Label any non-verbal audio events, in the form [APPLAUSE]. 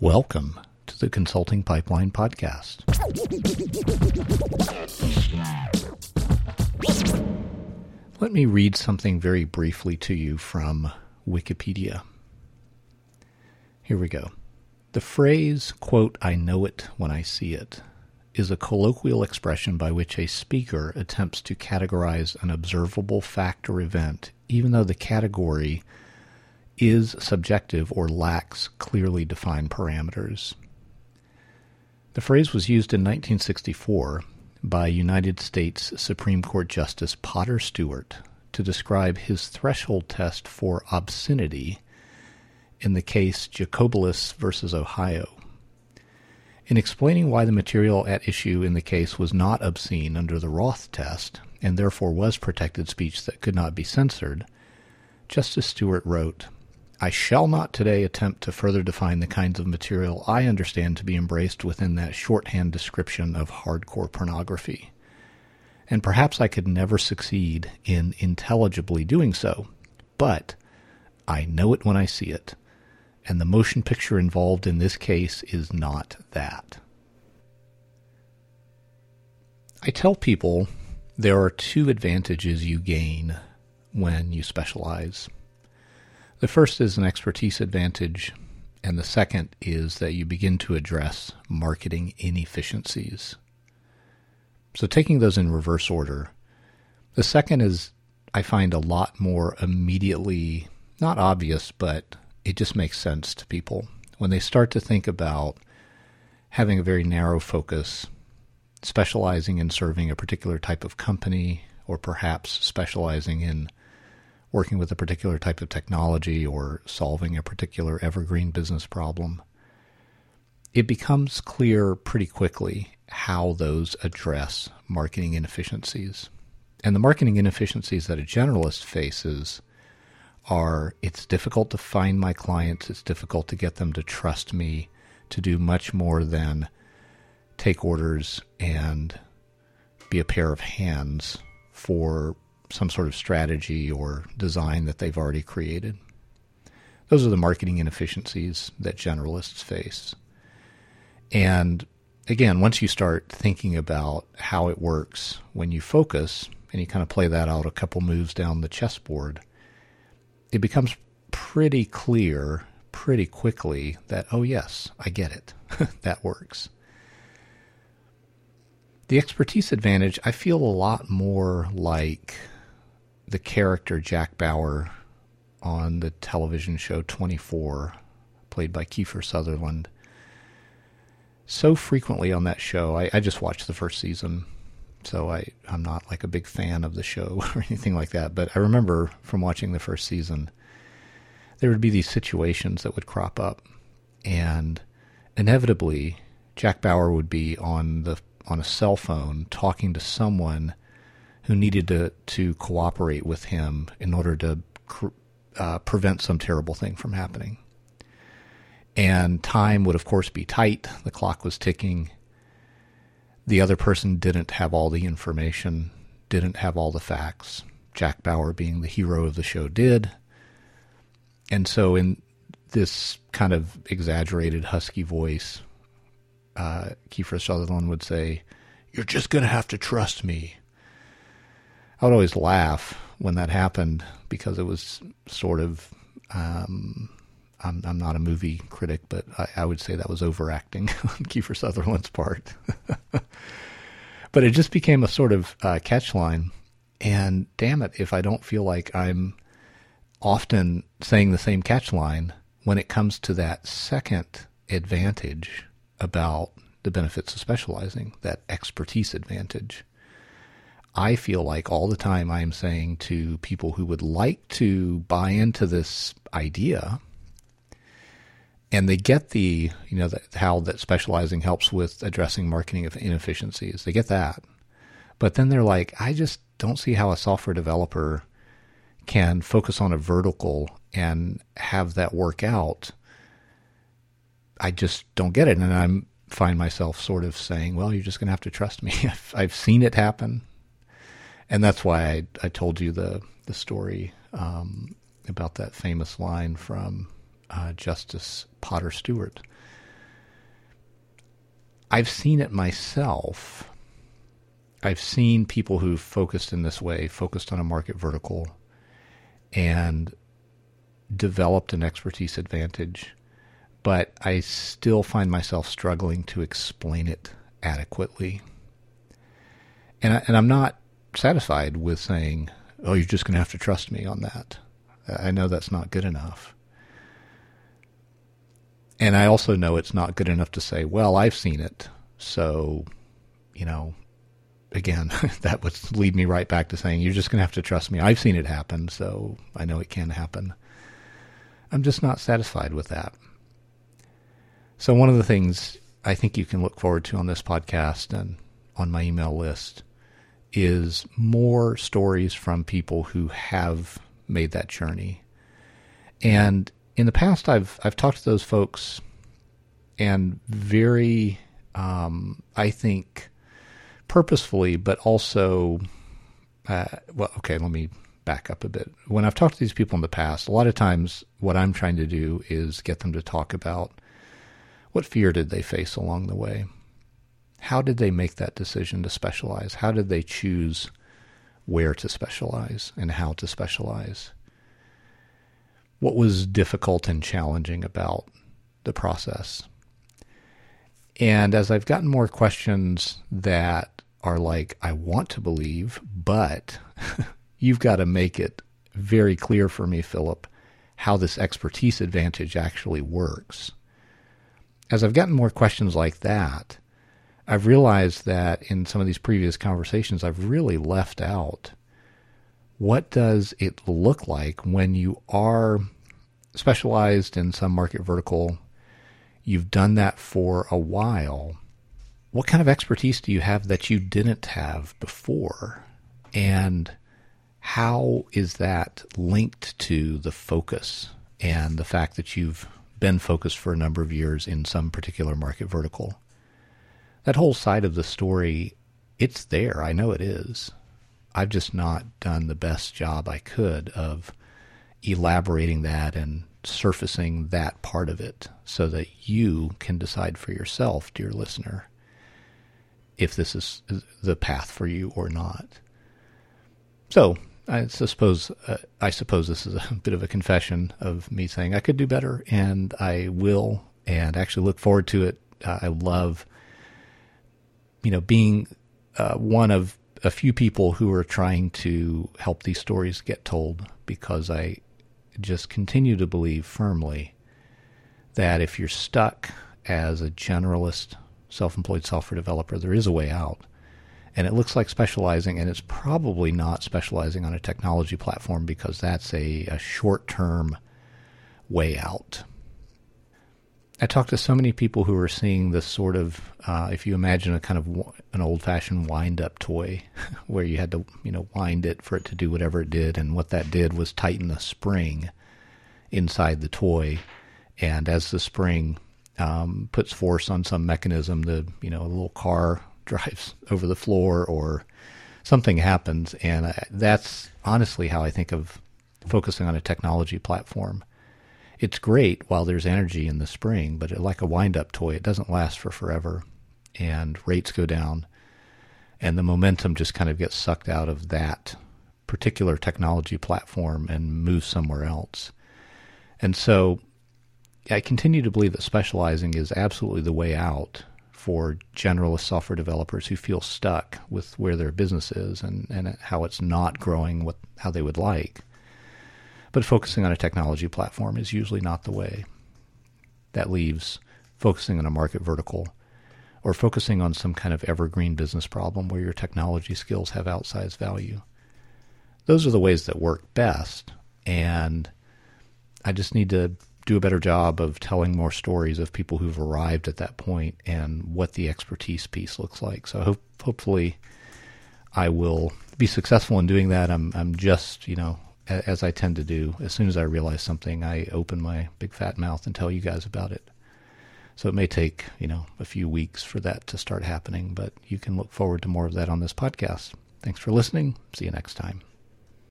Welcome to the Consulting Pipeline Podcast. Let me read something very briefly to you from Wikipedia. Here we go. The phrase, quote, I know it when I see it, is a colloquial expression by which a speaker attempts to categorize an observable fact or event, even though the category is subjective or lacks clearly defined parameters. The phrase was used in 1964 by United States Supreme Court Justice Potter Stewart to describe his threshold test for obscenity in the case Jacobellis v. Ohio. In explaining why the material at issue in the case was not obscene under the Roth test, and therefore was protected speech that could not be censored, Justice Stewart wrote, I shall not today attempt to further define the kinds of material I understand to be embraced within that shorthand description of hardcore pornography. And perhaps I could never succeed in intelligibly doing so, but I know it when I see it, and the motion picture involved in this case is not that. I tell people there are two advantages you gain when you specialize. The first is an expertise advantage, and the second is that you begin to address marketing inefficiencies. So, taking those in reverse order, the second is I find a lot more immediately, not obvious, but it just makes sense to people when they start to think about having a very narrow focus, specializing in serving a particular type of company, or perhaps specializing in working with a particular type of technology or solving a particular evergreen business problem, it becomes clear pretty quickly how those address marketing inefficiencies. And the marketing inefficiencies that a generalist faces are it's difficult to find my clients, it's difficult to get them to trust me to do much more than take orders and be a pair of hands for some sort of strategy or design that they've already created. Those are the marketing inefficiencies that generalists face. And again, once you start thinking about how it works when you focus and you kind of play that out a couple moves down the chessboard, it becomes pretty clear pretty quickly that, oh, yes, I get it. [LAUGHS] that works. The expertise advantage, I feel a lot more like the character Jack Bauer on the television show 24, played by Kiefer Sutherland. So frequently on that show, I, I just watched the first season, so I, I'm not like a big fan of the show [LAUGHS] or anything like that. But I remember from watching the first season, there would be these situations that would crop up, and inevitably, Jack Bauer would be on the on a cell phone talking to someone who needed to, to cooperate with him in order to uh, prevent some terrible thing from happening. And time would, of course, be tight. The clock was ticking. The other person didn't have all the information, didn't have all the facts. Jack Bauer, being the hero of the show, did. And so, in this kind of exaggerated, husky voice, uh, Kiefer Sutherland would say, You're just going to have to trust me. I would always laugh when that happened because it was sort of. Um, I'm, I'm not a movie critic, but I, I would say that was overacting [LAUGHS] on Kiefer Sutherland's part. [LAUGHS] but it just became a sort of uh, catchline. And damn it, if I don't feel like I'm often saying the same catchline when it comes to that second advantage about the benefits of specializing, that expertise advantage. I feel like all the time I'm saying to people who would like to buy into this idea and they get the, you know, the, how that specializing helps with addressing marketing inefficiencies. They get that. But then they're like, I just don't see how a software developer can focus on a vertical and have that work out. I just don't get it. And I find myself sort of saying, well, you're just going to have to trust me. [LAUGHS] I've, I've seen it happen and that's why I, I told you the the story um, about that famous line from uh, Justice Potter Stewart I've seen it myself. I've seen people who've focused in this way, focused on a market vertical, and developed an expertise advantage, but I still find myself struggling to explain it adequately. And, I, and I'm not satisfied with saying, oh, you're just going to have to trust me on that. I know that's not good enough. And I also know it's not good enough to say, well, I've seen it. So, you know, again, [LAUGHS] that would lead me right back to saying, you're just going to have to trust me. I've seen it happen, so I know it can happen. I'm just not satisfied with that. So, one of the things I think you can look forward to on this podcast and on my email list is more stories from people who have made that journey. And in the past, I've I've talked to those folks, and very, um, I think, purposefully, but also, uh, well, okay, let me back up a bit. When I've talked to these people in the past, a lot of times what I'm trying to do is get them to talk about what fear did they face along the way. How did they make that decision to specialize? How did they choose where to specialize and how to specialize? What was difficult and challenging about the process? And as I've gotten more questions that are like, I want to believe, but [LAUGHS] you've got to make it very clear for me, Philip, how this expertise advantage actually works. As I've gotten more questions like that, I've realized that in some of these previous conversations, I've really left out what does it look like when you are specialized in some market vertical, you've done that for a while. What kind of expertise do you have that you didn't have before? And how is that linked to the focus and the fact that you've been focused for a number of years in some particular market vertical? That whole side of the story, it's there. I know it is. I've just not done the best job I could of elaborating that and surfacing that part of it so that you can decide for yourself, dear listener, if this is the path for you or not. So, I suppose uh, I suppose this is a [LAUGHS] bit of a confession of me saying I could do better, and I will, and actually look forward to it. Uh, I love you know, being uh, one of a few people who are trying to help these stories get told because I just continue to believe firmly that if you're stuck as a generalist self employed software developer, there is a way out. And it looks like specializing, and it's probably not specializing on a technology platform because that's a, a short term way out. I talked to so many people who are seeing this sort of, uh, if you imagine a kind of an old-fashioned wind-up toy, [LAUGHS] where you had to, you know, wind it for it to do whatever it did, and what that did was tighten the spring inside the toy, and as the spring um, puts force on some mechanism, the you know a little car [LAUGHS] drives over the floor or something happens, and I, that's honestly how I think of focusing on a technology platform it's great while there's energy in the spring, but like a wind up toy, it doesn't last for forever. And rates go down, and the momentum just kind of gets sucked out of that particular technology platform and moves somewhere else. And so I continue to believe that specializing is absolutely the way out for generalist software developers who feel stuck with where their business is and, and how it's not growing what how they would like. But focusing on a technology platform is usually not the way. That leaves focusing on a market vertical or focusing on some kind of evergreen business problem where your technology skills have outsized value. Those are the ways that work best. And I just need to do a better job of telling more stories of people who've arrived at that point and what the expertise piece looks like. So hope, hopefully I will be successful in doing that. I'm I'm just, you know, as I tend to do, as soon as I realize something, I open my big fat mouth and tell you guys about it. So it may take, you know, a few weeks for that to start happening, but you can look forward to more of that on this podcast. Thanks for listening. See you next time.